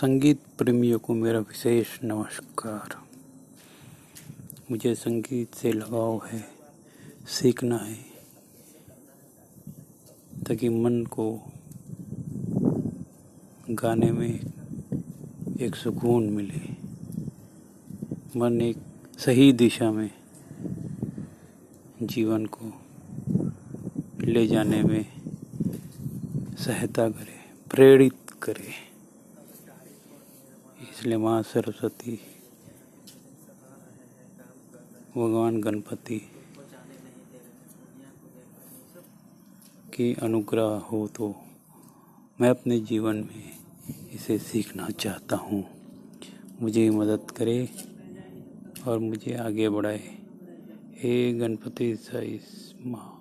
संगीत प्रेमियों को मेरा विशेष नमस्कार। मुझे संगीत से लगाव है, सीखना है, ताकि मन को गाने में एक सुकून मिले। मन एक सही दिशा में जीवन को ले जाने में सहायता करे, प्रेरित करे। इसलिए माँ सरस्वती, भगवान गणपति की अनुग्रह हो तो मैं अपने जीवन में इसे सीखना चाहता हूँ। मुझे मदद करे और मुझे आगे बढ़ाए। हे गणपति साई माँ।